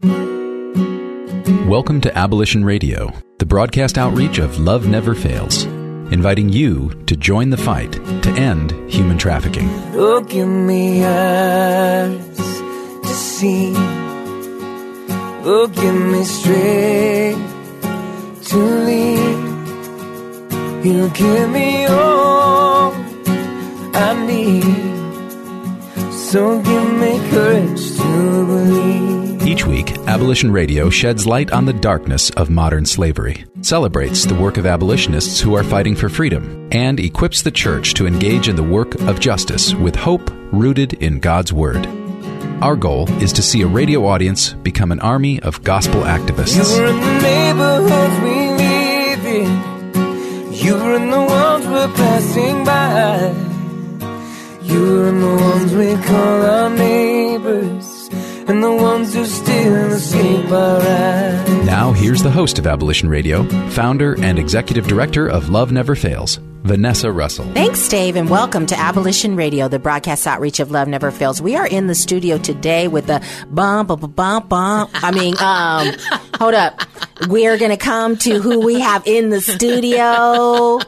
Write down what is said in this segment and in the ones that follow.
Welcome to Abolition Radio, the broadcast outreach of Love Never Fails, inviting you to join the fight to end human trafficking. Look in me eyes to see. Look in me straight to lead. You give me all I need. So give me courage to believe. Each week, Abolition Radio sheds light on the darkness of modern slavery, celebrates the work of abolitionists who are fighting for freedom, and equips the church to engage in the work of justice with hope rooted in God's Word. Our goal is to see a radio audience become an army of gospel activists. You're in the neighborhoods we live in. You're in the ones we're passing by. You're in the ones we call our neighbors. And the ones who still escape our eyes. Now, here's the host of Abolition Radio, founder and executive director of Love Never Fails, Vanessa Russell. Thanks, Dave, and welcome to Abolition Radio, the broadcast outreach of Love Never Fails. We are in the studio today with the bum, bum, bum, bum, bum. I mean, um, hold up. We're going to come to who we have in the studio.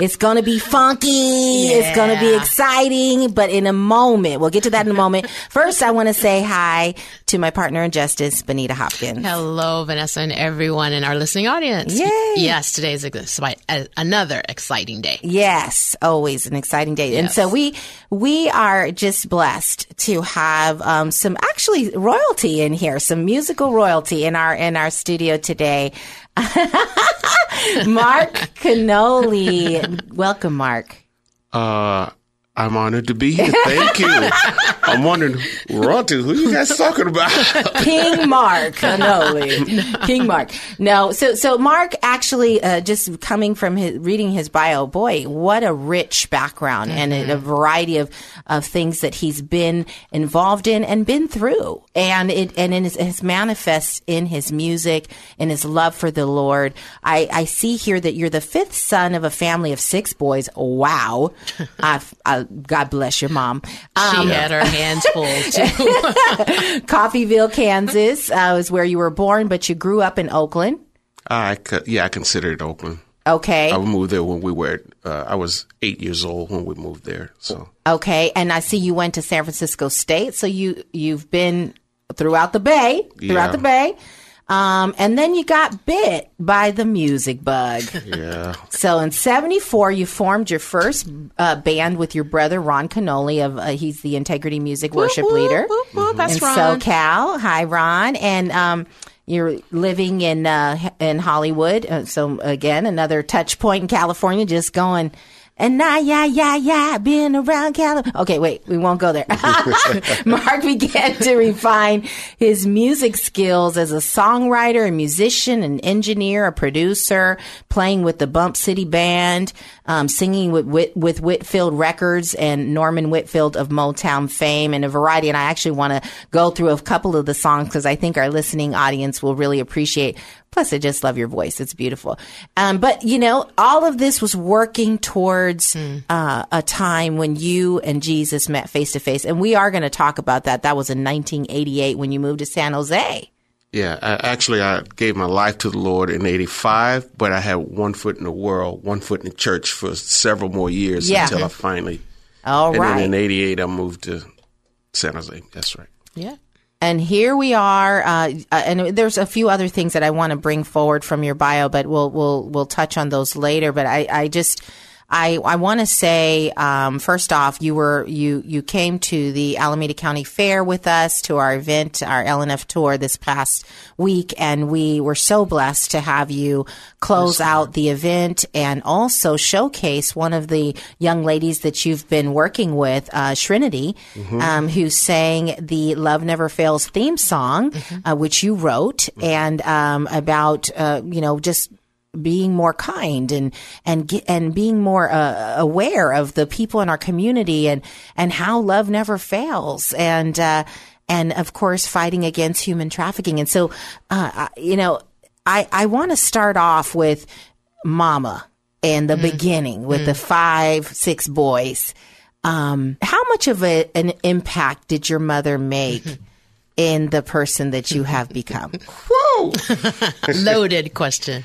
It's going to be funky. It's going to be exciting, but in a moment, we'll get to that in a moment. First, I want to say hi to my partner in justice, Benita Hopkins. Hello, Vanessa, and everyone in our listening audience. Yay. Yes, today is a, another exciting day. Yes, always an exciting day. And so we we are just blessed to have um, some actually royalty in here, some musical royalty in our in our studio today. Mark Kenoly, welcome, Mark. Uh, I'm honored to be here. Thank you. I'm wondering, royalty, who you guys talking about? King Mark Kenoly. King Mark. No, so so Mark actually uh, just coming from his reading his bio, boy, what a rich background and a, a variety of of things that he's been involved in and been through, and it and it is it's manifests in his music and his love for the Lord. I I see here that you're the fifth son of a family of six boys. Wow, I, I, God bless your mom. Um, She had her hands full too. Coffeyville, Kansas uh, is where you were born, but you grew up in Oakland. I, co- yeah, I consider it Oakland. Okay. I moved there when we were, uh, I was eight years old when we moved there. So, Okay. And I see you went to San Francisco State. So you, you've been throughout the Bay, throughout Yeah. the Bay. Um, and then you got bit by the music bug. yeah. So in 74, you formed your first uh, band with your brother, Ron Kenoly of, uh, he's the Integrity Music Worship Whoop, Leader. whoop, whoop, That's in Ron. SoCal. Hi, Ron. And um, you're living in uh, in Hollywood. Uh, so again, another touch point in California. Just going. And I, yeah, yeah, yeah, being around California. Okay, wait, we won't go there. Mark began to refine his music skills as a songwriter, a musician, an engineer, a producer, playing with the Bump City Band, um, singing with, Whit, with Whitfield Records and Norman Whitfield of Motown fame and a variety. And I actually want to go through a couple of the songs because I think our listening audience will really appreciate. Plus, I just love your voice. It's beautiful. Um, but you know, all of this was working towards uh, a time when you and Jesus met face to face. And we are going to talk about that. That was in 1988 when you moved to San Jose. Yeah. I, actually, I gave my life to the Lord in 85, but I had one foot in the world, one foot in the church for several more years Yeah. until I finally, All and right. then in 88, I moved to San Jose. That's right. Yeah. And here we are, uh, uh, and there's a few other things that I want to bring forward from your bio, but we'll we'll we'll touch on those later. But I, I just I, I want to say um, first off, you were you you came to the Alameda County Fair with us to our event, our LNF tour this past week, and we were so blessed to have you close out the event and also showcase one of the young ladies that you've been working with, uh, Trinity, um, who sang the "Love Never Fails" theme song, uh, which you wrote, and um, about uh, you know just being more kind and and and being more uh, aware of the people in our community and and how love never fails. And uh, and of course fighting against human trafficking. And so uh, you know I I want to start off with Mama in the beginning with the five six boys. Um, how much of a, an impact did your mother make in the person that you have become? Whoa! Loaded question.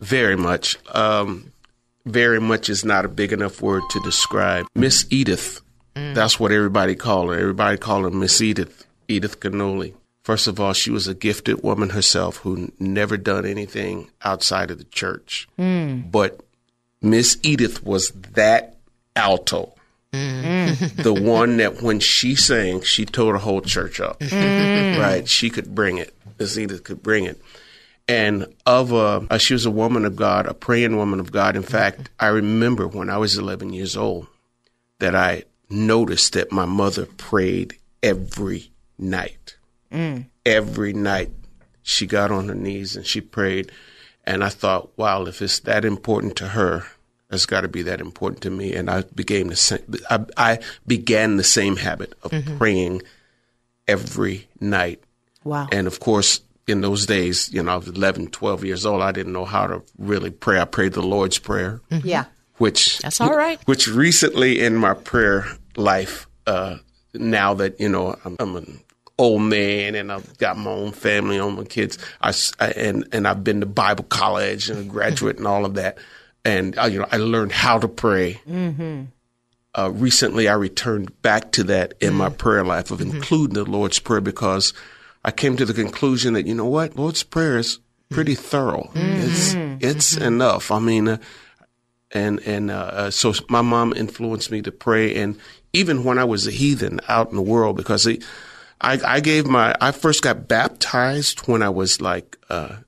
Very much. Um, very much is not a big enough word to describe. Miss Edith. That's what everybody called her. Everybody called her Miss Edith. Edith Kenoly. First of all, she was a gifted woman herself who never done anything outside of the church. But Miss Edith was that alto. Mm. the one that when she sang, she tore the whole church up. Mm. Right? She could bring it. Edith could bring it and of a, uh, she was a woman of God, a praying woman of God. In fact, I remember when I was 11 years old that I noticed that my mother prayed every night. Mm. Every night she got on her knees and she prayed. And I thought, wow, if it's that important to her, it's got to be that important to me. And I began the same, I, I began the same habit of praying every night. Wow. And of course, in those days, you know, I was 11, 12 years old. I didn't know how to really pray. I prayed the Lord's Prayer, yeah. which That's all right. Which recently in my prayer life, uh, now that you know I'm, I'm an old man and I've got my own family, own my kids, I, s- I- and and I've been to Bible college and a graduate and all of that, and uh, you know I learned how to pray. Uh, recently, I returned back to that in my prayer life of including the Lord's Prayer because I came to the conclusion that you know what, Lord's Prayer is pretty thorough. It's it's enough. I mean, uh, and and uh, uh, so my mom influenced me to pray, and even when I was a heathen out in the world, because it, I I gave my I first got baptized when I was like. Uh,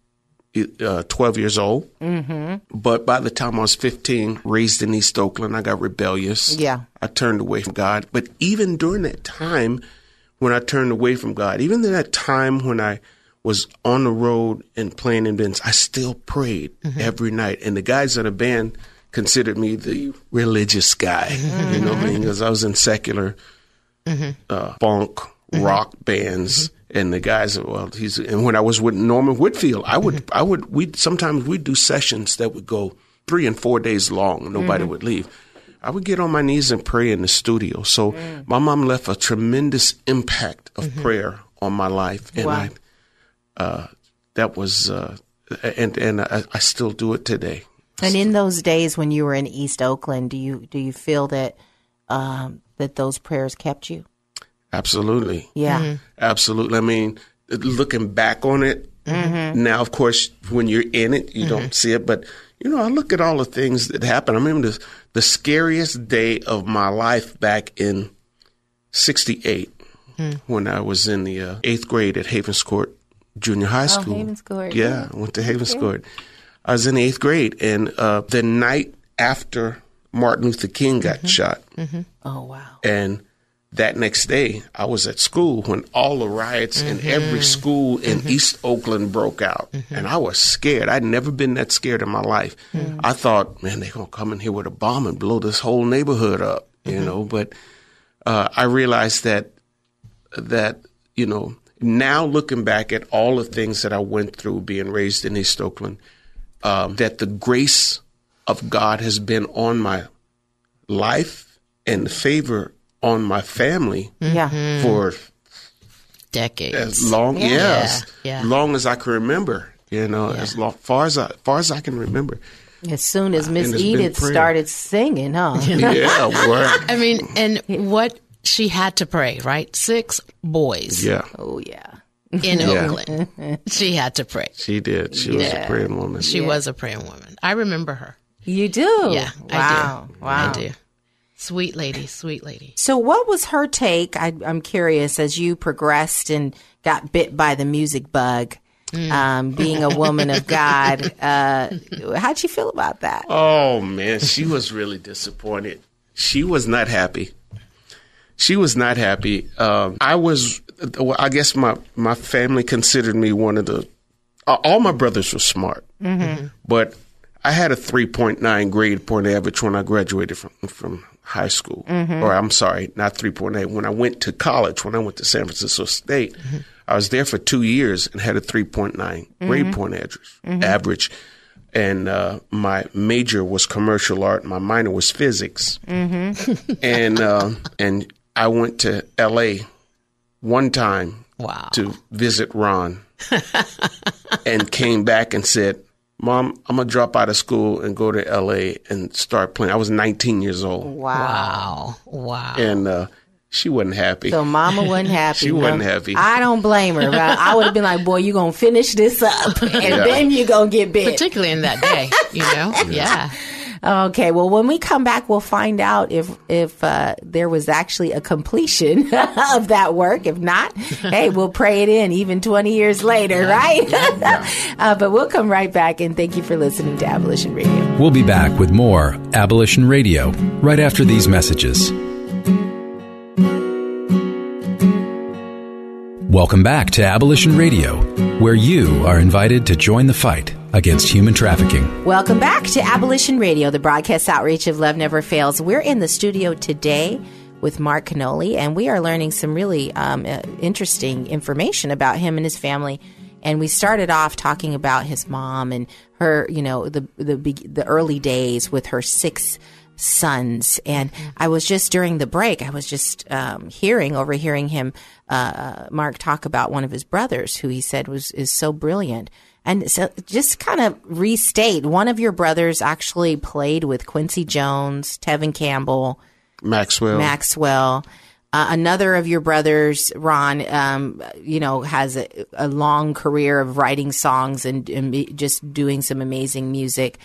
uh, 12 years old. Mm-hmm. But by the time I was 15, raised in East Oakland, I got rebellious. Yeah. I turned away from God. But even during that time, when I turned away from God, even in that time when I was on the road and playing in bands, I still prayed every night. And the guys in the band considered me the religious guy. You know what I mean? Because I was in secular uh, funk, rock bands. And the guys, well, he's, and when I was with Norman Whitfield, I would, I would, we sometimes we'd do sessions that would go three and four days long. Nobody would leave. I would get on my knees and pray in the studio. So my mom left a tremendous impact of prayer on my life, and Wow. I, uh, that was, uh, and and I, I still do it today. And in those days when you were in East Oakland, do you do you feel that um, that those prayers kept you? Absolutely. Yeah. Mm-hmm. Absolutely. I mean, looking back on it mm-hmm. now, of course, when you're in it, you don't mm-hmm. see it. But you know, I look at all the things that happened. I remember the the scariest day of my life back in '68 hmm. when I was in the uh, eighth grade at Havens Court Junior High oh, School. Oh, Havens Court, Yeah, I went to Havens Court. I was in the eighth grade, and uh, the night after Martin Luther King got shot. Oh wow. And that next day, I was at school when all the riots in mm-hmm. every school in mm-hmm. East Oakland broke out. Mm-hmm. And I was scared. I'd never been that scared in my life. I thought, man, they're going to come in here with a bomb and blow this whole neighborhood up, you know. But uh, I realized that, that, you know, now looking back at all the things that I went through being raised in East Oakland, um, that the grace of God has been on my life and the favor on my family Yeah. for Decades. as long yes, Yeah, yeah. long as I can remember. You know, as long, far as I, far as I can remember. As soon as Miss And Edith started singing, huh? Yeah, right. I mean, and what she had to pray, right? Six boys Yeah, oh yeah. in Yeah. Oakland. She had to pray. she did. She was a praying woman. She was a praying woman. I remember her. You do? Yeah, Wow. I do. Wow. I do. Sweet lady, sweet lady. So, what was her take? I, I'm curious as you progressed and got bit by the music bug, um, being a woman of God. Uh, how'd she feel about that? Oh man, she was really disappointed. She was not happy. She was not happy. Um, I was. I guess my my family considered me one of the. uh, All my brothers were smart, but I had a three point nine grade point average when I graduated from from high school. Mm-hmm. Or I'm sorry, not three point eight. When I went to college, when I went to San Francisco State, mm-hmm. I was there for two years and had a three point nine mm-hmm. grade point average. Average. And uh, my major was commercial art. My minor was physics. and uh, and I went to L.A. one time Wow. to visit Ron, and came back and said, "Mom, I'm gonna drop out of school and go to L.A. and start playing." I was 19 years old, Wow. Wow. and uh, she wasn't happy. So, Mama wasn't happy. She wasn't huh? happy. I don't blame her. Right? I would have been like, "Boy, you're gonna finish this up, and then you're gonna get bit." Particularly in that day, you know? Yeah. Okay, well, when we come back, we'll find out if if uh, there was actually a completion of that work. If not, hey, we'll pray it in even twenty years later, right? uh, but we'll come right back, and thank you for listening to Abolition Radio. We'll be back with more Abolition Radio right after these messages. Welcome back to Abolition Radio, where you are invited to join the fight against human trafficking. Welcome back to Abolition Radio, the broadcast outreach of Love Never Fails. We're in the studio today with Mark Kenoly, and we are learning some really um, uh, interesting information about him and his family. And we started off talking about his mom and her, you know, the the the early days with her six sons. And I was just during the break, I was just um, hearing, overhearing him, uh, Mark talk about one of his brothers, who he said was is so brilliant. And so, just kind of restate, one of your brothers actually played with Quincy Jones, Tevin Campbell, Maxwell. Maxwell. Uh, another of your brothers, Ron, um, you know, has a, a long career of writing songs and, and just doing some amazing music.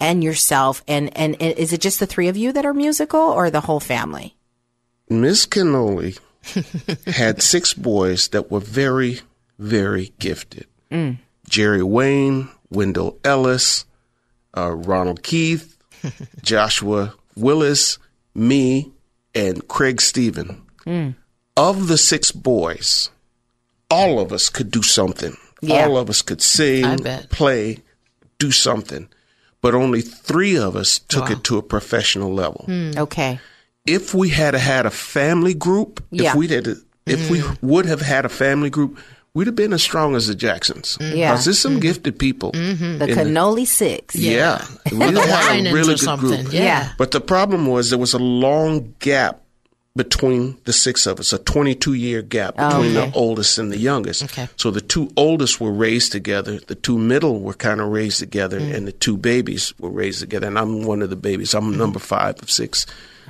And yourself, and, and is it just the three of you that are musical, or the whole family? Miss Kenoly had six boys that were very, very gifted. Jerry Wayne, Wendell Ellis, uh, Ronald Keith, Joshua Willis, me, and Craig Stephen. Hmm. Of the six boys, all of us could do something. Yeah. All of us could sing, play, do something. But only three of us took it to a professional level hmm. Okay, if we had had a family group, Yeah. if we had, if we would have had a family group, we'd have been as strong as the Jacksons. Mm-hmm. Yeah. because there's some mm-hmm. gifted people. Mm-hmm. the in the- Kenoly six. yeah, we had a really good something. group. Yeah. Yeah. But the problem was there was a long gap between the six of us, a 22 year gap oh, between okay. the oldest and the youngest. Okay. So the two oldest were raised together, the two middle were kind of raised together, mm. and the two babies were raised together. And I'm one of the babies. I'm number five of six.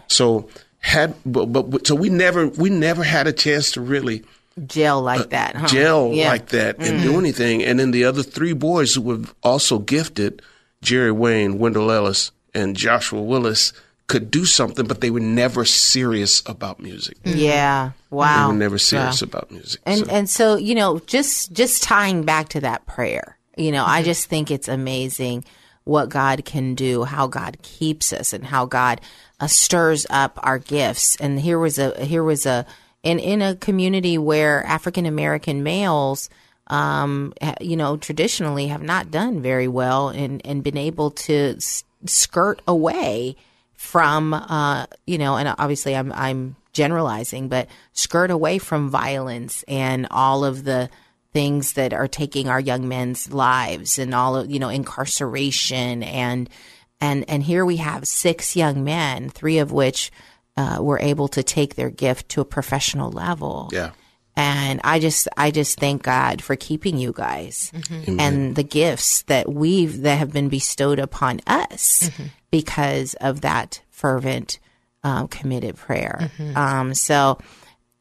So had but, but so we never we never had a chance to really Gel like that, huh? gel Yeah. like that and do mm. anything. And then the other three boys who were also gifted, Jerry Wayne, Wendell Ellis, and Joshua Willis, could do something, but they were never serious about music. Mm. Yeah. Wow. They were never serious about music. And So- and so you know, just just tying back to that prayer, you know, I mm-hmm. just think it's amazing what God can do, how God keeps us, and how God uh, stirs up our gifts. And here was a here was a in in a community where African American males. Um, you know, traditionally have not done very well and, and been able to skirt away from uh you know and obviously I'm I'm generalizing but skirt away from violence and all of the things that are taking our young men's lives and all of you know incarceration and and and here we have six young men three of which uh, were able to take their gift to a professional level. Yeah. and I just I just thank God for keeping you guys and the gifts that we've that have been bestowed upon us because of that fervent um, committed prayer. Um, so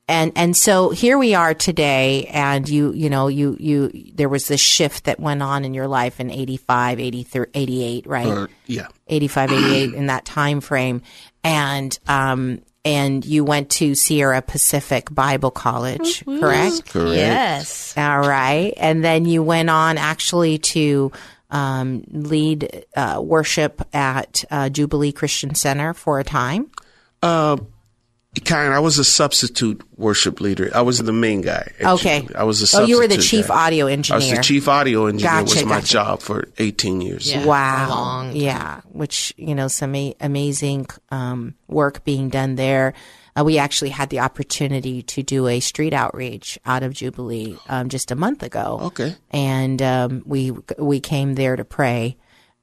and and so here we are today and you you know you you there was this shift that went on in your life in 85 83 88 right Or, yeah. 85 88 in that time frame and um and you went to Sierra Pacific Bible College correct Correct. Yes. all right and then you went on actually to um, lead uh, worship at uh, Jubilee Christian Center for a time Uh, kind. I was a substitute worship leader. I was the main guy. at Okay. I was a Oh, you were the chief guy. audio engineer. I was the chief audio engineer. Gotcha, was my gotcha. job for 18 years. Yeah. Wow. Long Yeah. Which, you know, some amazing um, work being done there. Uh, we actually had the opportunity to do a street outreach out of Jubilee um, just a month ago. Okay. And um, we we came there to pray,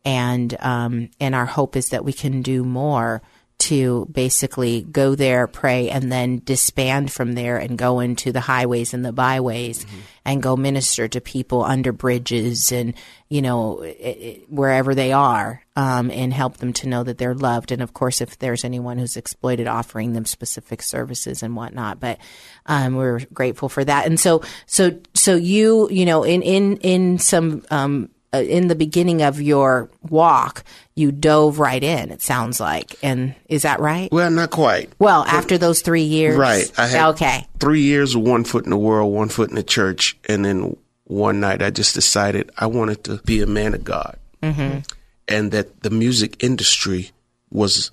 and um, and our hope is that we can do more to basically go there, pray, and then disband from there and go into the highways and the byways and go minister to people under bridges and, you know, i i wherever they are um, and help them to know that they're loved. And of course, if there's anyone who's exploited, offering them specific services and whatnot. But um, we're grateful for that. And so, so, so you, you know, in, in, in some, um, Uh, in the beginning of your walk, you dove right in. It sounds like, and is that right? Well, not quite. Well, after those three years, Right. I had okay, three years of one foot in the world, one foot in the church, and then one night I just decided I wanted to be a man of God, mm-hmm. and that the music industry was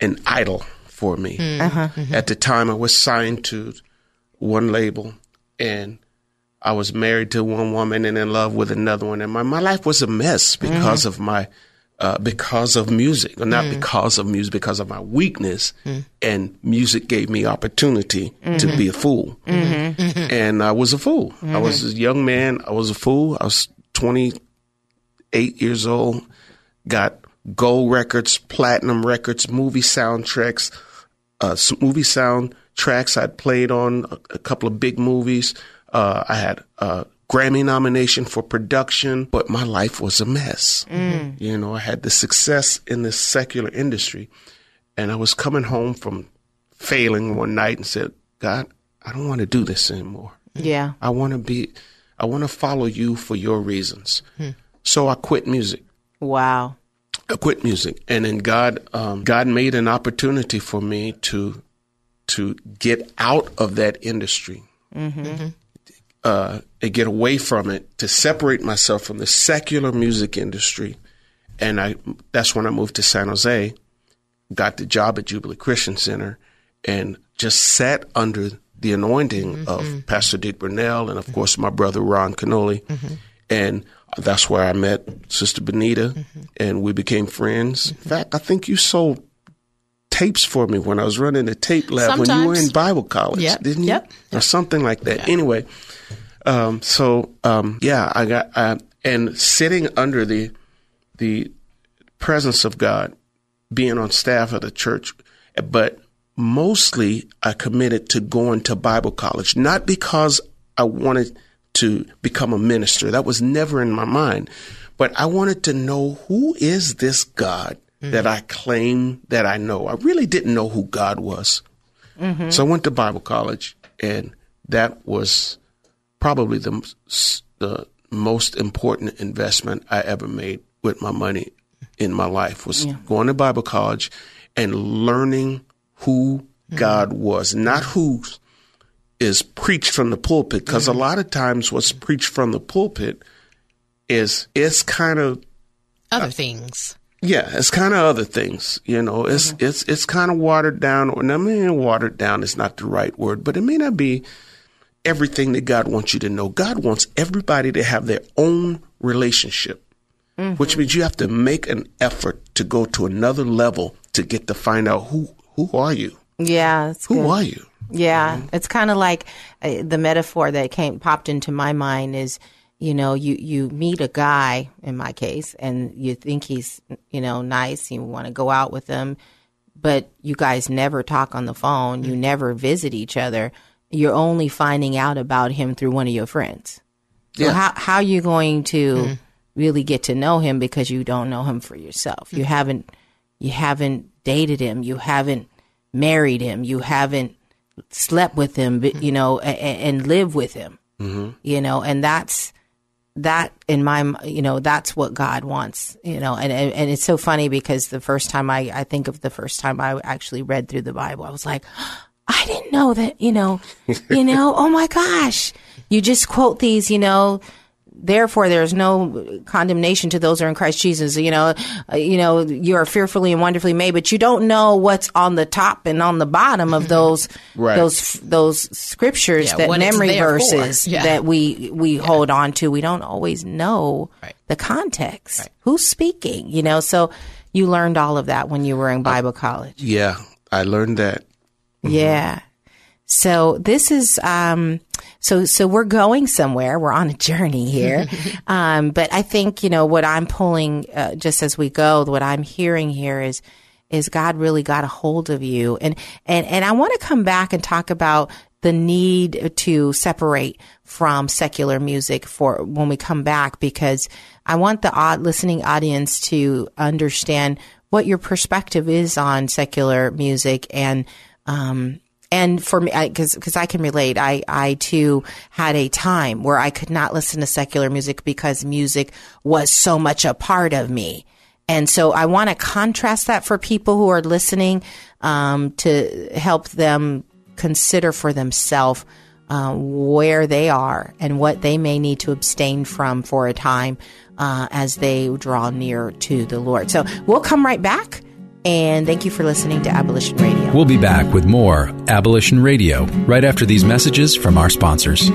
an idol for me. Mm. Uh-huh. At the time, I was signed to one label, and I was married to one woman and in love with another one, and my my life was a mess because mm. of my. Uh, because of music, or not mm. because of music, because of my weakness, mm. and music gave me opportunity to mm-hmm. be a fool, mm-hmm. and I was a fool. I was mm-hmm. a young man. I was a fool. I was twenty eight years old. Got gold records, platinum records, movie soundtracks, uh, movie soundtracks. I'd played on a, a couple of big movies. Uh, I had a Grammy nomination for production, but my life was a mess. You know, I had the success in this secular industry, and I was coming home from failing one night and said, God, I don't want to do this anymore. yeah, I want to be, I want to follow you for your reasons. So I quit music. wow, I quit music, and then God, um, God made an opportunity for me to, to get out of that industry, uh, and get away from it, to separate myself from the secular music industry, and I. That's when I moved to San Jose, got the job at Jubilee Christian Center, and just sat under the anointing mm-hmm. of mm-hmm. Pastor Dick Bernal and of course my brother Ron Kenoly, mm-hmm. and that's where I met Sister Benita, and we became friends. In fact, I think you sold tapes for me when I was running the tape lab when you were in Bible college, Yep, didn't you? yep, Or something like that. Anyway, um, so um, yeah, I got uh, and sitting under the the presence of God, being on staff of the church, but mostly I committed to going to Bible college, not because I wanted to become a minister. That was never in my mind. But I wanted to know who is this God that I claim that I know. I really didn't know who God was. Mm-hmm. So I went to Bible college, and that was probably the, the most important investment I ever made with my money in my life was going to Bible college and learning who mm-hmm. God was, not who is preached from the pulpit. Because a mm-hmm. lot of times, what's preached from the pulpit is it's kind of Other things. Yeah, it's kind of other things. You know, it's mm-hmm. it's it's kind of watered down, or I mean, watered down is not the right word, but it may not be everything that God wants you to know. God wants everybody to have their own relationship, mm-hmm. which means you have to make an effort to go to another level to get to find out who who are you, yeah, who good. are you. Yeah, mm-hmm. it's kind of like uh, the metaphor that came popped into my mind is, you know, you you meet a guy in my case, and you think he's you know nice, you want to go out with him, but you guys never talk on the phone, you mm-hmm. never visit each other. You're only finding out about him through one of your friends. So Yeah. how how are you going to mm-hmm. really get to know him because you don't know him for yourself? You mm-hmm. haven't you haven't dated him, you haven't married him, you haven't slept with him, you know, and, and live with him, you know, and that's that in my you know that's what God wants you know and and, and it's so funny because the first time I I think of the first time I actually read through the Bible I was like I didn't know that you know you know oh my gosh you just quote these you know therefore there's no condemnation to those who are in Christ Jesus. You know uh, you know you are fearfully and wonderfully made but you don't know what's on the top and on the bottom of those Right. those those scriptures Yeah, that memory verses Yeah. that we we hold on to. We don't always know Right. the context. Who's speaking you know? So you learned all of that when you were in bible college. Yeah, I learned that. yeah so this is um so so we're going somewhere. We're on a journey here. Um but i think you know what i'm pulling uh, just as we go what i'm hearing here is is god really got a hold of you. And and and i want to come back and talk about the need to separate from secular music for when we come back because i want the odd listening audience to understand what your perspective is on secular music and um and for me, because because I can relate, I I too had a time where I could not listen to secular music because music was so much a part of me, and so I want to contrast that for people who are listening um, to help them consider for themselves uh, where they are and what they may need to abstain from for a time uh, as they draw near to the Lord. So we'll come right back. And thank you for listening to Abolition Radio. We'll be back with more Abolition Radio right after these messages from our sponsors.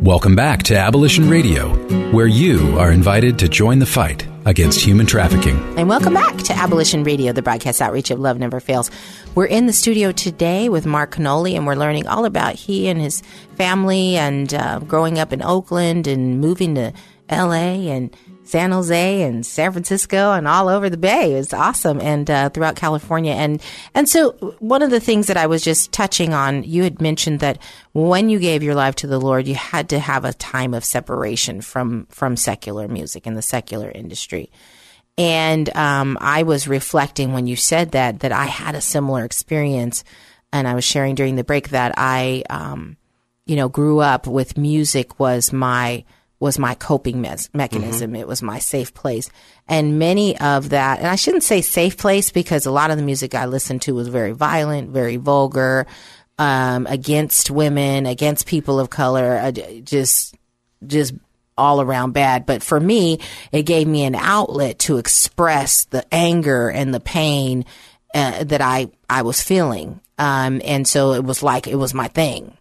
Welcome back to Abolition Radio, where you are invited to join the fight against human trafficking. And welcome back to Abolition Radio, the broadcast outreach of Love Never Fails. We're in the studio today with Mark Kenoly, and we're learning all about he and his family and uh, growing up in Oakland and moving to LA and San Jose and San Francisco and all over the Bay. It's awesome, and uh, throughout California. And and so one of the things that I was just touching on, you had mentioned that when you gave your life to the Lord, you had to have a time of separation from from secular music and the secular industry. And um, I was reflecting when you said that that I had a similar experience, and I was sharing during the break that I, um, you know, grew up with music was my was my coping mes- mechanism. It was my safe place, and many of that, and I shouldn't say safe place because a lot of the music I listened to was very violent, very vulgar, um, against women, against people of color, uh, just just all around bad. But for me, it gave me an outlet to express the anger and the pain uh, that I I was feeling. Um, and so it was like it was my thing.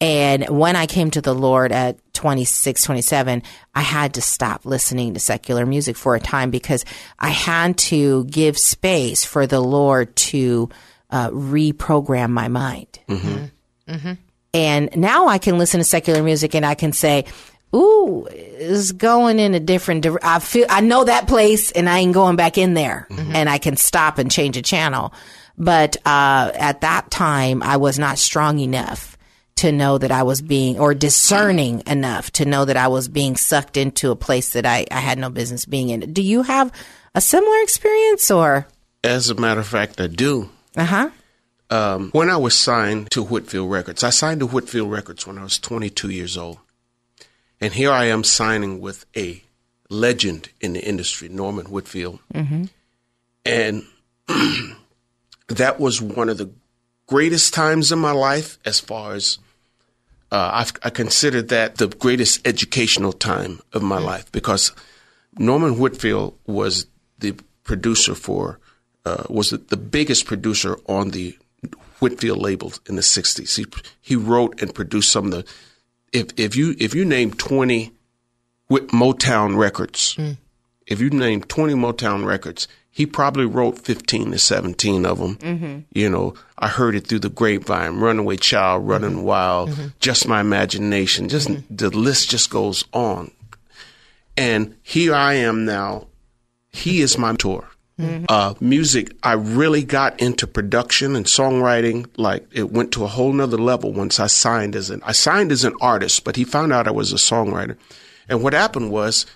And when I came to the Lord at 26, 27, I had to stop listening to secular music for a time because I had to give space for the Lord to uh, reprogram my mind. And now I can listen to secular music and I can say, "Ooh, it's going in a different. Di- I feel I know that place, and I ain't going back in there." And I can stop and change a channel. But uh, at that time, I was not strong enough to know that I was being, or discerning enough to know that I was being sucked into a place that I, I had no business being in. Do you have a similar experience, or? As a matter of fact, I do. Uh huh. Um, when I was signed to Whitfield Records, I signed to Whitfield Records when I was 22 years old. And here I am signing with a legend in the industry, Norman Whitfield. And that was one of the greatest times in my life as far as uh, I've, I consider that the greatest educational time of my life because Norman Whitfield was the producer for, uh, was the, biggest producer on the Whitfield labels in the 60s. He, he wrote and produced some of the, if, if you, if you name 20 Whit- Motown records, if you name 20 Motown records, he probably wrote 15 to 17 of them. Mm-hmm. You know, I heard it through the grapevine, Runaway Child, Running mm-hmm. Wild, mm-hmm. Just My Imagination, just the list just goes on. And here I am now. He is my mentor. Uh, music, I really got into production and songwriting. Like it went to a whole nother level once I signed as an, I signed as an artist, but he found out I was a songwriter. And what happened was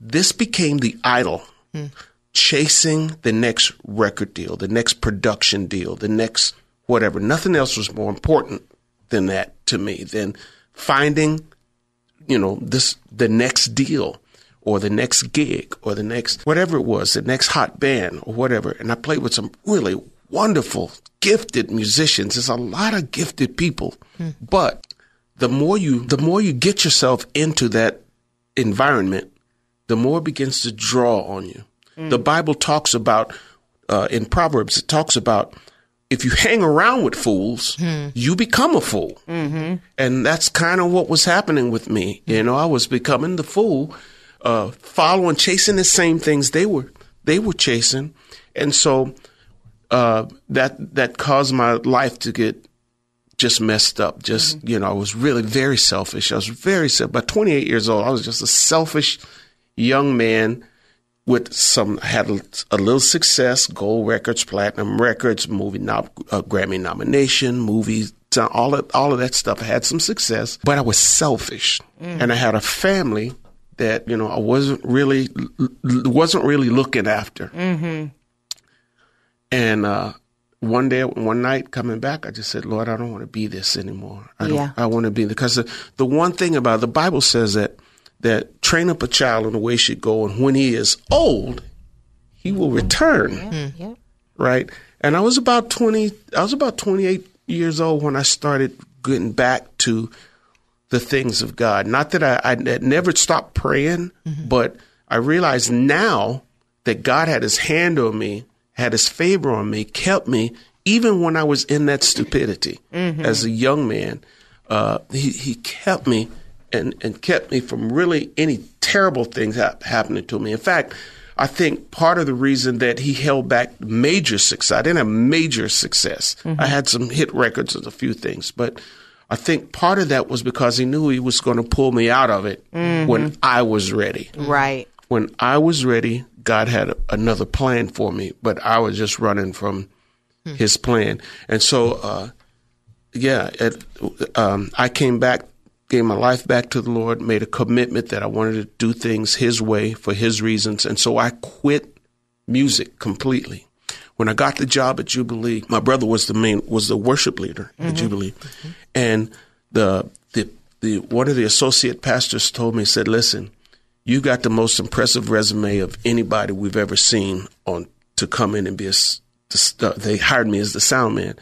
this became the idol mm. Chasing the next record deal, the next production deal, the next whatever. Nothing else was more important than that to me than finding, you know, this the next deal or the next gig or the next whatever it was, the next hot band or whatever. And I played with some really wonderful, gifted musicians. There's a lot of gifted people. Hmm. But the more you the more you get yourself into that environment, the more it begins to draw on you. The Bible talks about uh, in Proverbs, it talks about if you hang around with fools, you become a fool. Mm-hmm. And that's kind of what was happening with me. You know, I was becoming the fool, uh, following, chasing the same things they were they were chasing, and so uh, that that caused my life to get just messed up. Just you know, I was really very selfish. I was very self. By 28 years old, I was just a selfish young man with some had a, little success, gold records, platinum records, movie nom- uh, Grammy nomination, movies, all of all of that stuff. I had some success, but I was selfish, and I had a family that you know I wasn't really wasn't really looking after. And uh, one day, one night, coming back, I just said, "Lord, I don't want to be this anymore. I don't. Yeah. I want to be because the, the one thing about the Bible says that that train up a child in the way he should go, and when he is old, he will return. Yep. Hmm. Right? And I was about twenty. I was about twenty eight years old when I started getting back to the things of God. Not that I, I had never stopped praying, mm-hmm. but I realized now that God had His hand on me, had His favor on me, kept me, even when I was in that stupidity mm-hmm. as a young man. Uh, he He kept me and and kept me from really any terrible things hap- happening to me. In fact. I think part of the reason that he held back major success, I didn't have major success. I had some hit records and a few things, but I think part of that was because he knew he was going to pull me out of it when I was ready. Right. When I was ready, God had a, another plan for me, but I was just running from his plan. And so, uh, yeah, it, um, I came back, gave my life back to the Lord, made a commitment that I wanted to do things His way for His reasons, and so I quit music completely. When I got the job at Jubilee, my brother was the main was the worship leader at mm-hmm. Jubilee, mm-hmm. and the the the one of the associate pastors told me said, "Listen, you got the most impressive resume of anybody we've ever seen on to come in and be a." the they hired me as the sound man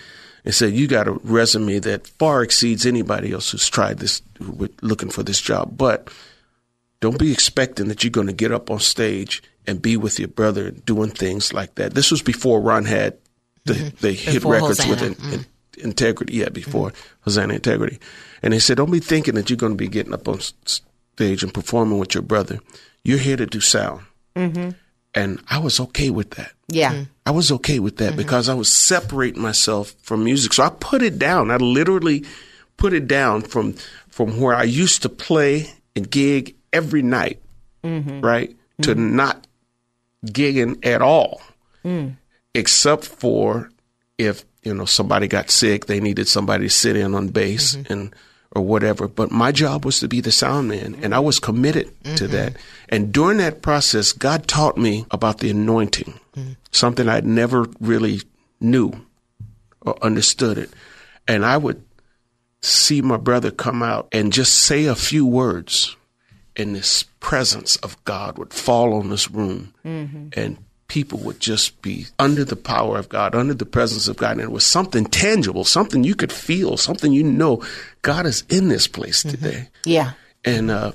and said you got a resume that far exceeds anybody else who's tried this who looking for this job. But don't be expecting that you're going to get up on stage and be with your brother doing things like that. This was before ron had the, mm-hmm. the hit Before records with in, mm-hmm. in, integrity. Yeah before hosanna integrity. And they said don't be thinking that you're going to be getting up on stage and performing with your brother. You're here to do sound mm-hmm. And i was okay with that. Yeah. Mm-hmm. I was okay with that mm-hmm. because I was separating myself from music. So I put it down. I literally put it down from from where I used to play and gig every night, mm-hmm. right, to not gigging at all, mm. except for if you know somebody got sick, they needed somebody to sit in on bass and or whatever. But my job was to be the sound man, and I was committed to mm-hmm. that. And during that process, God taught me about the anointing, mm-hmm. something I'd never really knew or understood it. And I would see my brother come out and just say a few words, and this presence of God would fall on this room, mm-hmm. and people would just be under the power of God, under the presence of God. And it was something tangible, something you could feel, something you know God is in this place today Yeah. and uh,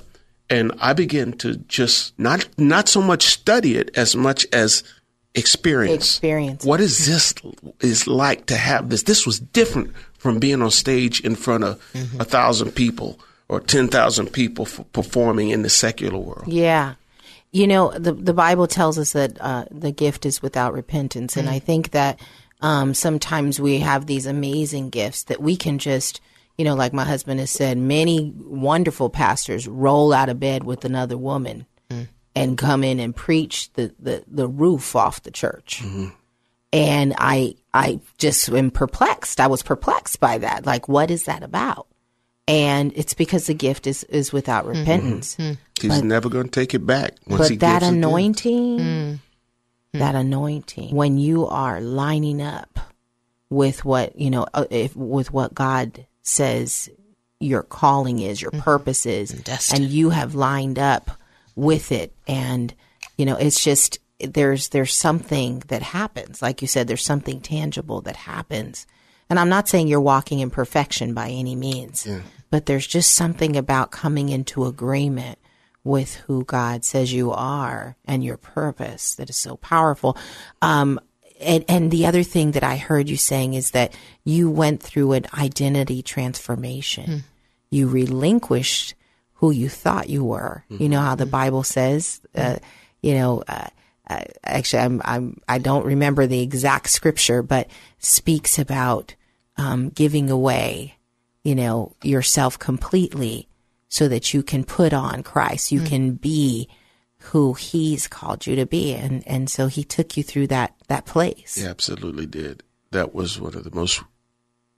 and I began to just not not so much study it as much as experience. Experience. What is this is like to have this? This was different from being on stage in front of a thousand people or ten thousand people for performing in the secular world. Yeah. You know, the the Bible tells us that uh, the gift is without repentance, and I think that um, sometimes we have these amazing gifts that we can just, you know, like my husband has said, many wonderful pastors roll out of bed with another woman and come in and preach the the, the roof off the church. And I I just am perplexed. I was perplexed by that. Like, what is that about? And it's because the gift is is without mm-hmm. repentance. Mm-hmm. He's never going to take it back once he But that gives it to you. anointing, mm-hmm. that anointing, when you are lining up with what, you know, uh, if, with what God says your calling is, your purpose is, destiny. and you have lined up with it. And, you know, it's just, there's, there's something that happens. Like you said, there's something tangible that happens. And I'm not saying you're walking in perfection by any means, but there's just something about coming into agreement with who God says you are and your purpose that is so powerful. Um, and, and the other thing that I heard you saying is that you went through an identity transformation. You relinquished who you thought you were. You know how the Bible says, uh, you know, uh, uh, actually, I'm, I'm, I don't remember the exact scripture, but speaks about um, giving away, you know, yourself completely so that you can put on Christ. You mm. can be who He's called you to be, and and so He took you through that that place. He absolutely did. That was one of the most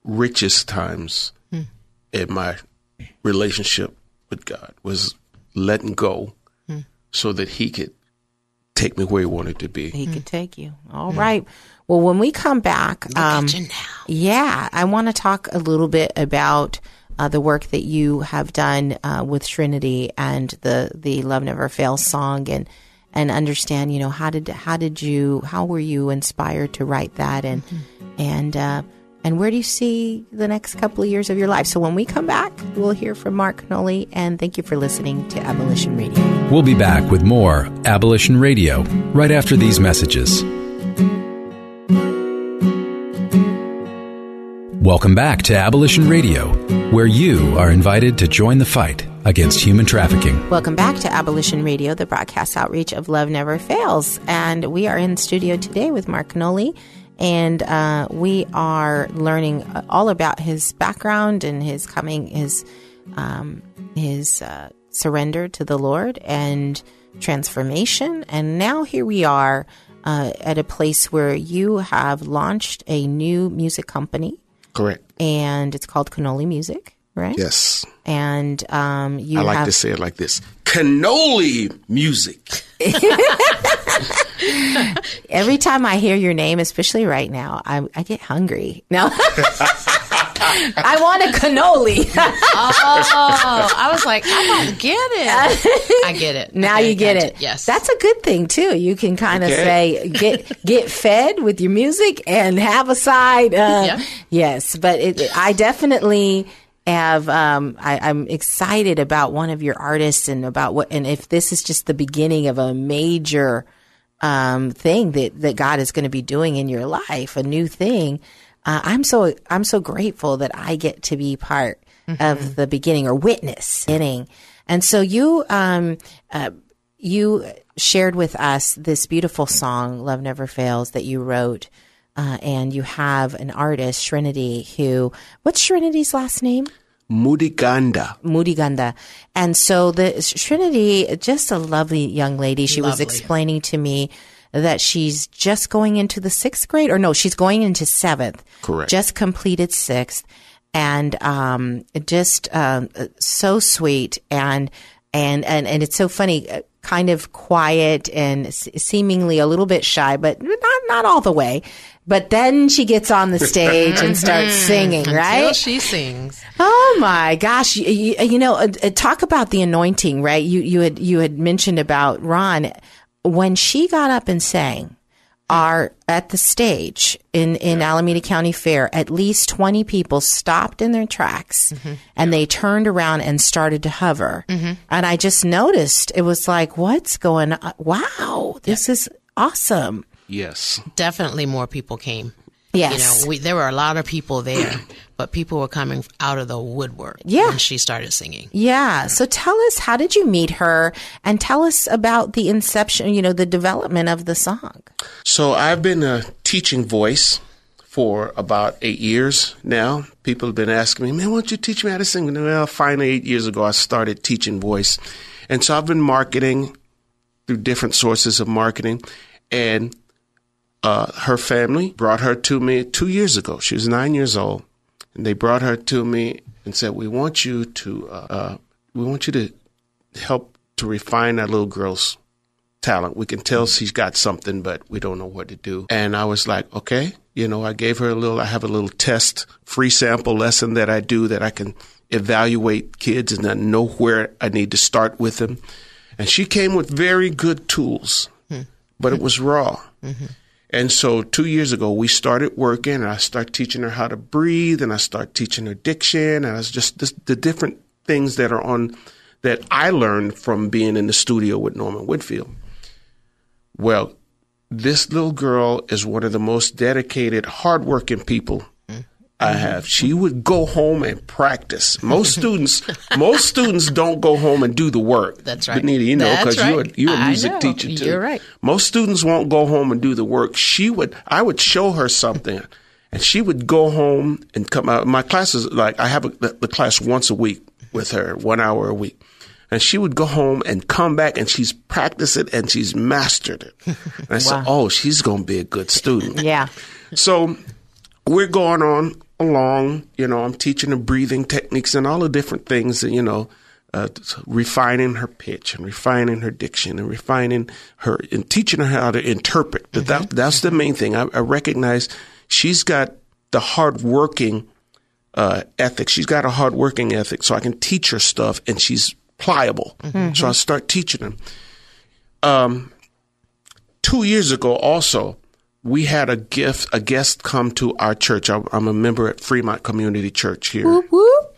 richest times mm. in my relationship with God was letting go mm. so that he could take me where he wanted to be. He could take you. All right. Well, when we come back, um, at you now. yeah, I want to talk a little bit about uh, the work that you have done uh, with Trinity and the the Love Never Fails song, and and understand, you know, how did how did you how were you inspired to write that, and and uh, and where do you see the next couple of years of your life? So when we come back, we'll hear from Mark Kenoly, and thank you for listening to Abolition Radio. We'll be back with more Abolition Radio right after these messages. Welcome back to Abolition Radio, where you are invited to join the fight against human trafficking. Welcome back to Abolition Radio, the broadcast outreach of Love Never Fails. And we are in studio today with Mark Kenoly, and uh, we are learning all about his background and his coming, his um, his uh, surrender to the Lord and transformation. And now here we are uh, at a place where you have launched a new music company, Correct. and it's called Cannoli Music, right? Yes. And um, you I like have to say it like this cannoli music. Every time I hear your name, especially right now, I, I get hungry. No. I want a cannoli. Oh, I was like, I don't get it. I get it. now Okay, you get gotcha. it. Yes. That's a good thing too. You can kind of Okay. say get get fed with your music and have a side. Uh, Yeah. Yes, but it, I definitely have. Um, I, I'm excited about one of your artists and about what. And if this is just the beginning of a major um, thing that that God is going to be doing in your life, a new thing. Uh, I'm so I'm so grateful that I get to be part of the beginning or witness beginning. And so you um, uh, you shared with us this beautiful song, "Love Never Fails," that you wrote. Uh, and you have an artist, Trinity, who, what's Trinity's last name? Mudiganda. Mudiganda. And so the Trinity, just a lovely young lady. She was explaining to me that she's just going into the sixth grade, or no, she's going into seventh. Correct. Just completed sixth, and um, just um, so sweet and and and and it's so funny. uh, Kind of quiet and s- seemingly a little bit shy, but not not all the way. But then she gets on the stage and starts singing, right? Until she sings. Oh my gosh! You, you, you know, uh, uh, talk about the anointing, right? You you had you had mentioned about Ron when she got up and sang. Are at the stage in in Alameda County Fair. At least twenty people stopped in their tracks mm-hmm. and they turned around and started to hover. Mm-hmm. And I just noticed it was like, what's going on? Wow, this is awesome. Yes. Definitely more people came. Yes. You know, we, there were a lot of people there, but people were coming out of the woodwork Yeah. when she started singing. Yeah. So tell us, how did you meet her? And tell us about the inception, you know, the development of the song. So I've been a teaching voice for about eight years now. People have been asking me, man, why don't you teach me how to sing? Well, finally, eight years ago, I started teaching voice. And so I've been marketing through different sources of marketing. And uh, her family brought her to me two years ago. She was nine years old. And they brought her to me and said, we want you to, uh, uh, we want you to help to refine that little girl's talent. We can tell she's got something, but we don't know what to do. And I was like, okay, you know, I gave her a little, I have a little test, free sample lesson that I do that I can evaluate kids and I know where I need to start with them. And she came with very good tools, but it was raw. And so two years ago, we started working and I started teaching her how to breathe and I started teaching her diction and I was just the different things that are on that I learned from being in the studio with Norman Whitfield. Well, this little girl is one of the most dedicated, hardworking people I have. She would go home and practice. Most students, most students don't go home and do the work. That's right. Benita, you know, because you're a, you're a music teacher too. You're right. Most students won't go home and do the work. She would, I would show her something and she would go home and come out. My classes, like I have a, the, the class once a week with her, one hour a week. And she would go home and come back and she's practiced it and she's mastered it. And I said, oh, she's going to be a good student. Yeah. So we're going on along. You know, I'm teaching her breathing techniques and all the different things, you know, uh, refining her pitch and refining her diction and refining her and teaching her how to interpret. But that, that's the main thing. I, I recognize she's got the hardworking uh, ethic. She's got a hardworking ethic, so I can teach her stuff, and she's pliable. So I start teaching them. Um, two years ago, also, we had a gift, a guest come to our church. I'm, I'm a member at Fremont Community Church here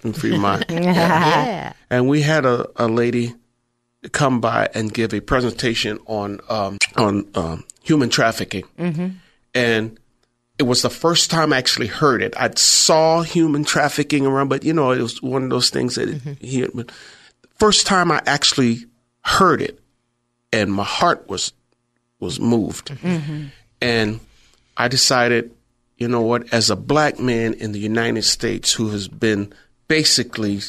in Fremont, Yeah. and we had a, a lady come by and give a presentation on um, on um, human trafficking, and it was the first time I actually heard it. I saw human trafficking around, but you know, it was one of those things that he. But first time I actually heard it, and my heart was was moved, and I decided, you know what, as a black man in the United States who has been basically,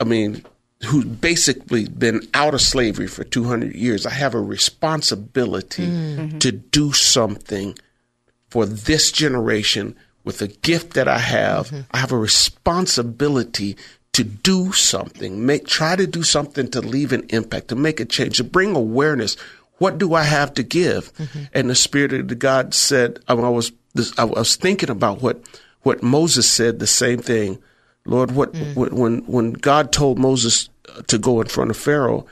I mean, who's basically been out of slavery for 200 years, I have a responsibility mm-hmm. to do something for this generation with the gift that I have. Mm-hmm. I have a responsibility to do something, make try to do something to leave an impact, to make a change, to bring awareness. What do I have to give? Mm-hmm. And the Spirit of God said, I was I was thinking about what what Moses said. The same thing, Lord. Mm. What when when God told Moses to go in front of Pharaoh,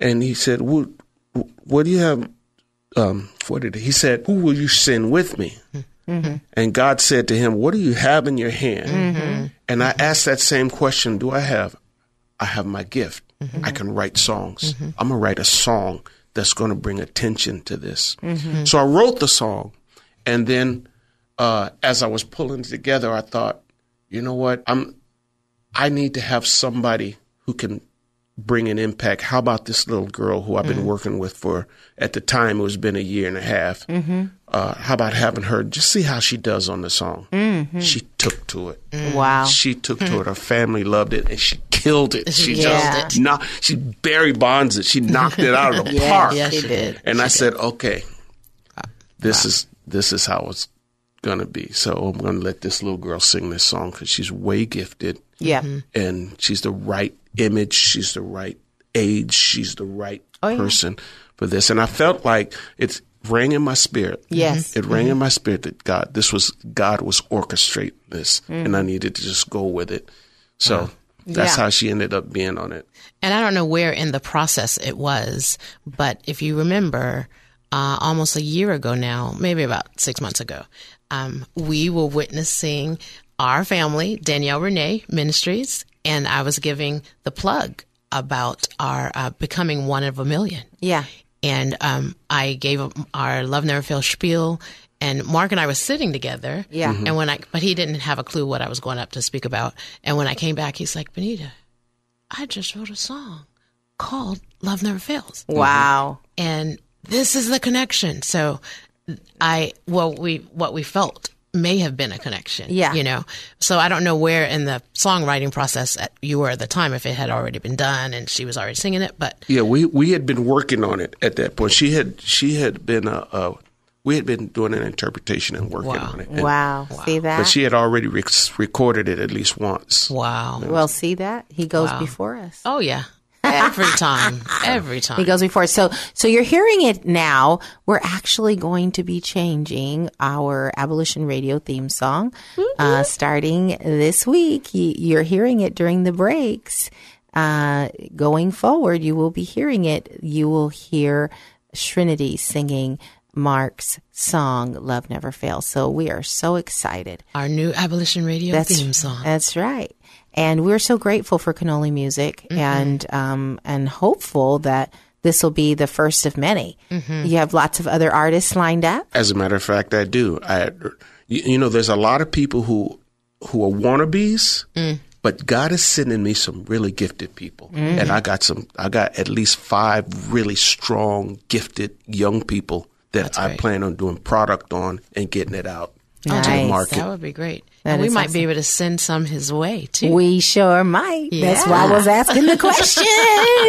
and he said, "What, what do you have?" Um, what did he, he said? Who will you send with me? Mm-hmm. And God said to him, What do you have in your hand? Mm-hmm. And I asked that same question Do I have? I have my gift. I can write songs. I'm going to write a song that's going to bring attention to this. Mm-hmm. So I wrote the song. And then uh, as I was pulling it together, I thought, you know what? I'm, I need to have somebody who can bring an impact. How about this little girl who I've been mm-hmm. working with for, at the time, it was been a year and a half. Mm-hmm. Uh, how about having her just see how she does on the song? Mm-hmm. She took to it. Mm. Wow. She took to it. Hmm. Her family loved it, and she killed it. She Yeah. just knocked. She Barry Bonds it. She knocked it out of the Yeah, park. Yes, she she did. did. And I said, okay, this is this is how it's gonna be. So I'm gonna let this little girl sing this song because she's way gifted Yeah. Mm-hmm. and she's the right image. She's the right age. She's the right Oh, yeah. person for this. And I felt like it's rang in my spirit. Yes. It rang in my spirit that God, this was, God was orchestrating this and I needed to just go with it. So that's Yeah. how she ended up being on it. And I don't know where in the process it was, but if you remember, uh, almost a year ago now, maybe about six months ago, um, we were witnessing our family, Danielle Renee Ministries, and I was giving the plug about our uh, becoming one of a million. Yeah. And um, I gave him our Love Never Fails spiel, and Mark and I were sitting together. Yeah. Mhm. And when I, but he didn't have a clue what I was going up to speak about. And when I came back, he's like, Benita, I just wrote a song called Love Never Fails. Wow. And this is the connection. So I, well, we, what we felt may have been a connection. Yeah. You know, so I don't know where in the songwriting process at, you were at the time, if it had already been done and she was already singing it, but Yeah, we, we had been working on it at that point. She had, she had been, uh, uh, we had been doing an interpretation and working Wow. on it. And- Wow. See that? But she had already rec- recorded it at least once. wow. well, see that? He goes Wow. before us. Oh, yeah. Every time, every time. He goes before. So, so you're hearing it now. We're actually going to be changing our abolition radio theme song, uh, starting this week. You, you're hearing it during the breaks. Uh, going forward, you will be hearing it. You will hear Trinity singing Mark's song, Love Never Fails. So we are so excited. Our new abolition radio theme song. That's right. And we're so grateful for Kenoly Music Mm-hmm. and um, and hopeful that this will be the first of many. Mm-hmm. You have lots of other artists lined up. As a matter of fact, I do. I, you, you know, there's a lot of people who who are wannabes, Mm. but God is sending me some really gifted people, Mm. and I got some. I got at least five really strong, gifted young people that That's I great. plan on doing product on and getting it out to the market. That would be great. That and we might awesome. be able to send some his way too. We sure might. That's why I was asking the question.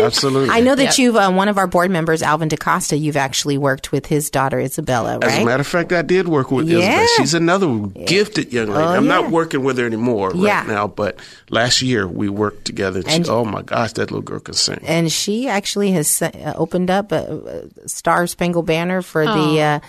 Absolutely. I know that Yep. you've uh, one of our board members, Alvin DaCosta. You've actually worked with his daughter Isabella, As a right? matter of fact, I did work with Yeah. Isabel. She's another gifted young lady. Oh, I'm yeah. not working with her anymore right Yeah. now, but last year we worked together. And, And- she, oh my gosh, that little girl can sing. and she actually has uh, opened up a, a Star Spangled Banner for the uh,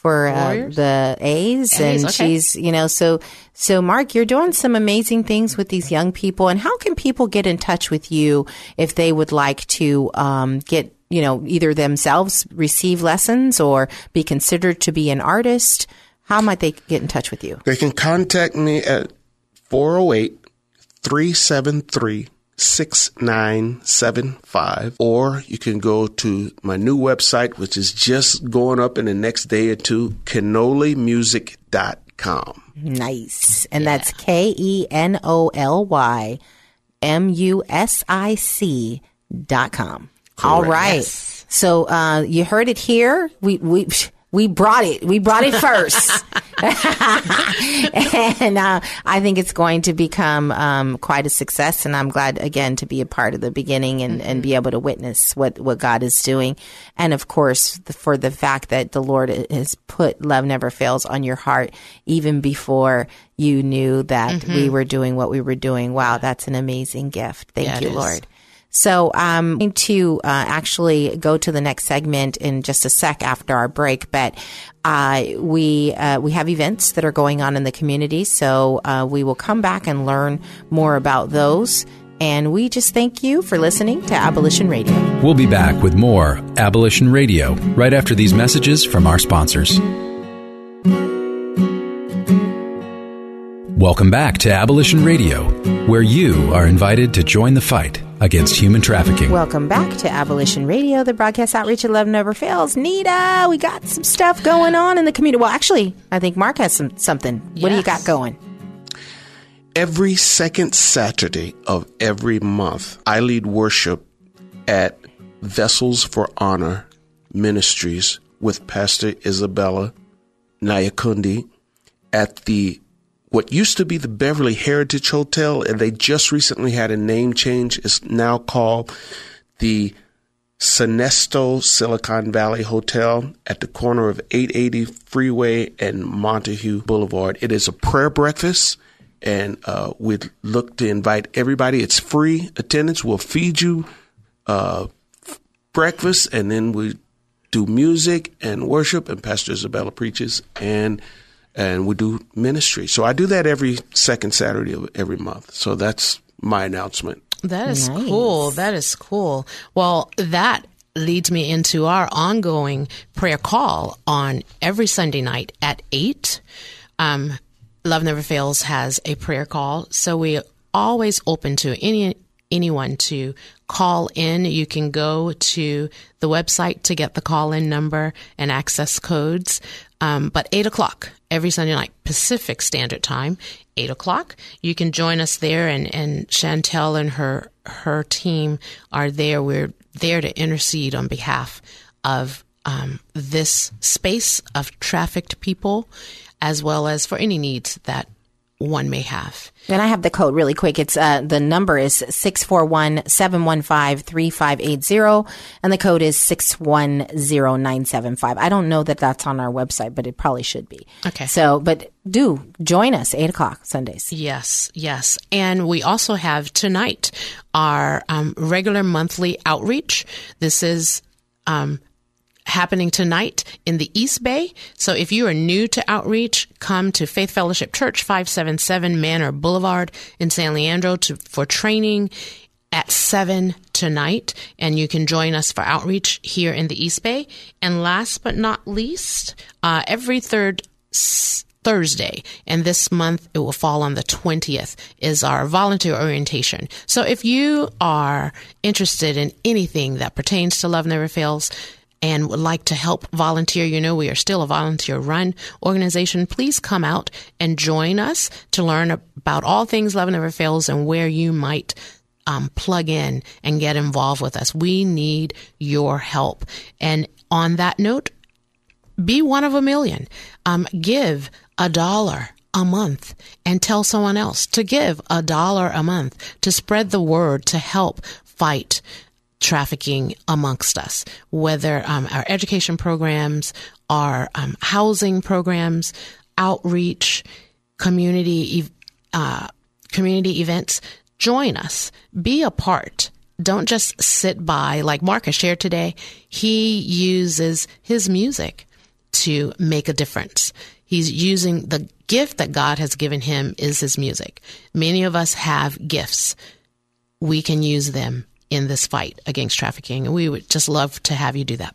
for uh, Warriors? the A's, and okay. she's you know so so Mark, you're doing some amazing things with these young people. And how can people get in touch with you if they would like to um, get you know either themselves receive lessons or be considered to be an artist? How might they get in touch with you? They can contact me at 408 373 6975, or you can go to my new website, which is just going up in the next day or two, kenolymusic.com. Nice. And that's K E N O L Y M U S I C dot com. All right. So uh, you heard it here. We we we brought it. We brought it first. and uh, I think it's going to become um, quite a success. And I'm glad again to be a part of the beginning and, and be able to witness what, what God is doing. And of course, the, for the fact that the Lord has put Love Never Fails on your heart even before you knew that we were doing what we were doing. Wow, that's an amazing gift. Thank Yeah, you. Lord. So I'm going to uh, actually go to the next segment in just a sec after our break, but uh, we uh, we have events that are going on in the community, so uh, we will come back and learn more about those. And we just thank you for listening to Abolition Radio. We'll be back with more Abolition Radio right after these messages from our sponsors. Welcome back to Abolition Radio, where you are invited to join the fight against human trafficking. Welcome back to Abolition Radio, the broadcast outreach of Love Never Fails. Nita, we got some stuff going on in the community. Well, actually, I think Mark has some something. What do you got going? Every second Saturday of every month, I lead worship at Vessels for Honor Ministries with Pastor Isabella Nyakundi at the what used to be the Beverly Heritage Hotel, and they just recently had a name change. is now called the Sonesta Silicon Valley Hotel at the corner of 880 Freeway and Montague Boulevard. It is a prayer breakfast, and uh, we'd look to invite everybody. It's free attendance. We'll feed you uh, breakfast, and then we do music and worship, and Pastor Isabella preaches, and and we do ministry. So I do that every second Saturday of every month. So that's my announcement. That is cool. That is cool. Well, that leads me into our ongoing prayer call on every Sunday night at 8. Um, Love Never Fails has a prayer call, so we always open to any anyone to call in. You can go to the website to get the call in number and access codes. Um, but eight o'clock every Sunday night, Pacific Standard Time, eight o'clock. You can join us there, and and Chantel and her her team are there. We're there to intercede on behalf of um, this space of trafficked people, as well as for any needs that one may have. And I have the code really quick. It's uh, the number is 641-715-3580 and the code is 610975. I don't know that that's on our website, but it probably should be. Okay. So, but do join us 8 o'clock Sundays. Yes, yes. And we also have tonight our um, regular monthly outreach. This is um, happening tonight in the East Bay. So if you are new to outreach, come to Faith Fellowship Church, 577 Manor Boulevard in San Leandro to, for training at 7 tonight. And you can join us for outreach here in the East Bay. And last but not least, uh, every third Thursday, and this month it will fall on the 20th, is our volunteer orientation. So if you are interested in anything that pertains to Love Never Fails, and would like to help volunteer, you know, we are still a volunteer run organization. Please come out and join us to learn about all things Love Never Fails and where you might um, plug in and get involved with us. We need your help. And on that note, be one of a million. Um, give a dollar a month and tell someone else to give a dollar a month to spread the word to help fight trafficking amongst us, whether um, our education programs, our um, housing programs, outreach, community uh, community events. Join us. Be a part. Don't just sit by like Marcus shared today. He uses his music to make a difference. He's using the gift that God has given him is his music. Many of us have gifts. We can use them in this fight against trafficking. And we would just love to have you do that.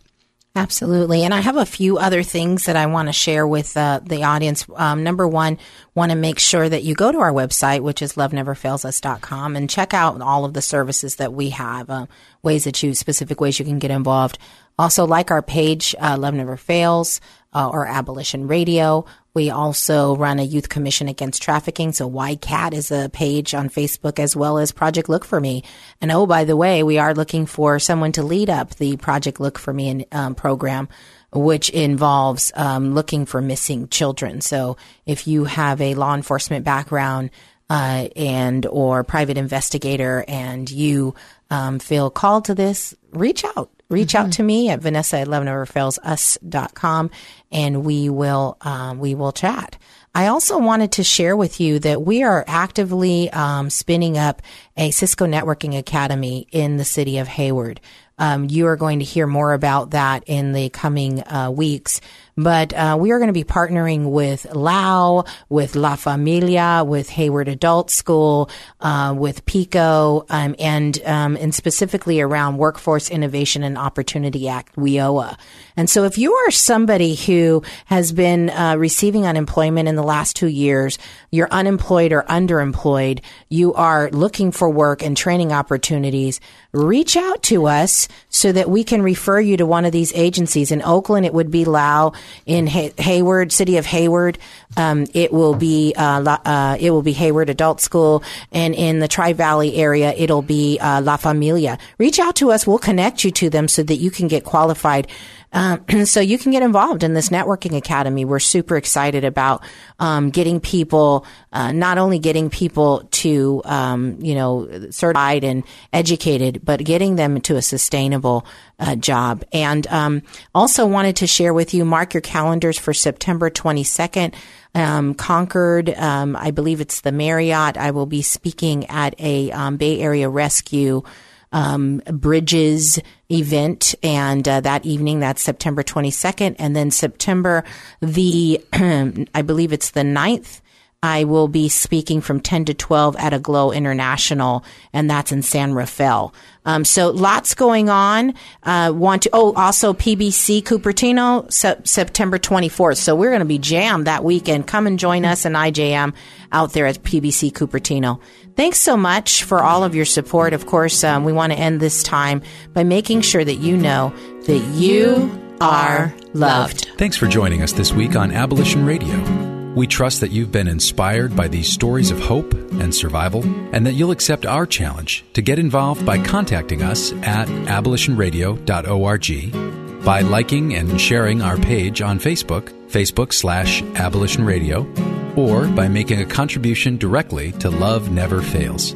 Absolutely. And I have a few other things that I want to share with uh, the audience. Um, number one, want to make sure that you go to our website, which is loveneverfailsus.com, and check out all of the services that we have, uh, ways that you, specific ways you can get involved. Also, like our page, uh, Love Never Fails, uh, or Abolition Radio. We also run a youth commission against trafficking. So YCAT is a page on Facebook as well as Project Look for Me. And oh, by the way, we are looking for someone to lead up the Project Look for Me um, program which involves um, looking for missing children. So if you have a law enforcement background uh, and or private investigator and you um, feel called to this, reach out reach mm-hmm. out to me at vanessa at loveneverfailsus.com and we will um, we will chat I also wanted to share with you that we are actively um, spinning up a Cisco Networking Academy in the city of Hayward. Um, you are going to hear more about that in the coming uh, weeks. But uh, we are going to be partnering with Lao, with La Familia, with Hayward Adult School, uh, with PICO, um, and um, and specifically around Workforce Innovation and Opportunity Act WIOA. And so, if you are somebody who has been uh, receiving unemployment in the last two years, you're unemployed or underemployed, you are looking for work and training opportunities, reach out to us so that we can refer you to one of these agencies. In Oakland, it would be Lao in Hay- Hayward, city of Hayward. Um, it will be uh, La, uh, it will be Hayward Adult School, and in the Tri Valley area, it'll be uh, La Familia. Reach out to us; we'll connect you to them so that you can get qualified um, so you can get involved in this networking academy. We're super excited about um, getting people, uh, not only getting people to, um, you know, certified and educated, but getting them to a sustainable uh, job. And um, also wanted to share with you, mark your calendars for September 22nd. Um, Concord, um, I believe it's the Marriott. I will be speaking at a um, Bay Area Rescue um, Bridges event. And uh, that evening, that's September 22nd. And then September the, I believe it's the 9th. I will be speaking from 10 to 12 at Aglow International, and that's in San Rafael. Um, so lots going on. Uh, want to, oh, also PBC Cupertino, se- September 24th. So we're going to be jammed that weekend. Come and join us and IJM out there at PBC Cupertino. Thanks so much for all of your support. Of course, um, we want to end this time by making sure that you know that you are loved. Thanks for joining us this week on Abolition Radio. We trust that you've been inspired by these stories of hope and survival, and that you'll accept our challenge to get involved by contacting us at abolitionradio.org, by liking and sharing our page on Facebook, Facebook slash Abolition Radio, or by making a contribution directly to Love Never Fails.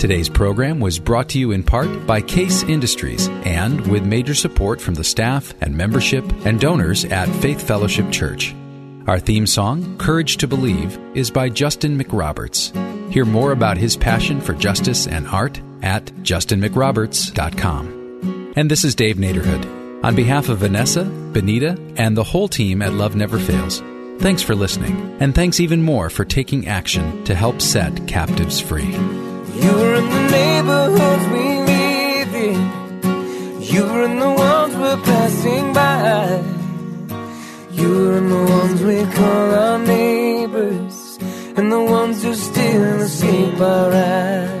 Today's program was brought to you in part by Case Industries and with major support from the staff and membership and donors at Faith Fellowship Church. Our theme song, Courage to Believe, is by Justin McRoberts. Hear more about his passion for justice and art at justinmcroberts.com. And this is Dave Naderhood. On behalf of Vanessa, Benita, and the whole team at Love Never Fails, thanks for listening, and thanks even more for taking action to help set captives free. You're in the neighborhoods we live in. You're in the ones we're passing by. You're in the ones we call our neighbors. And the ones who still escape our eyes.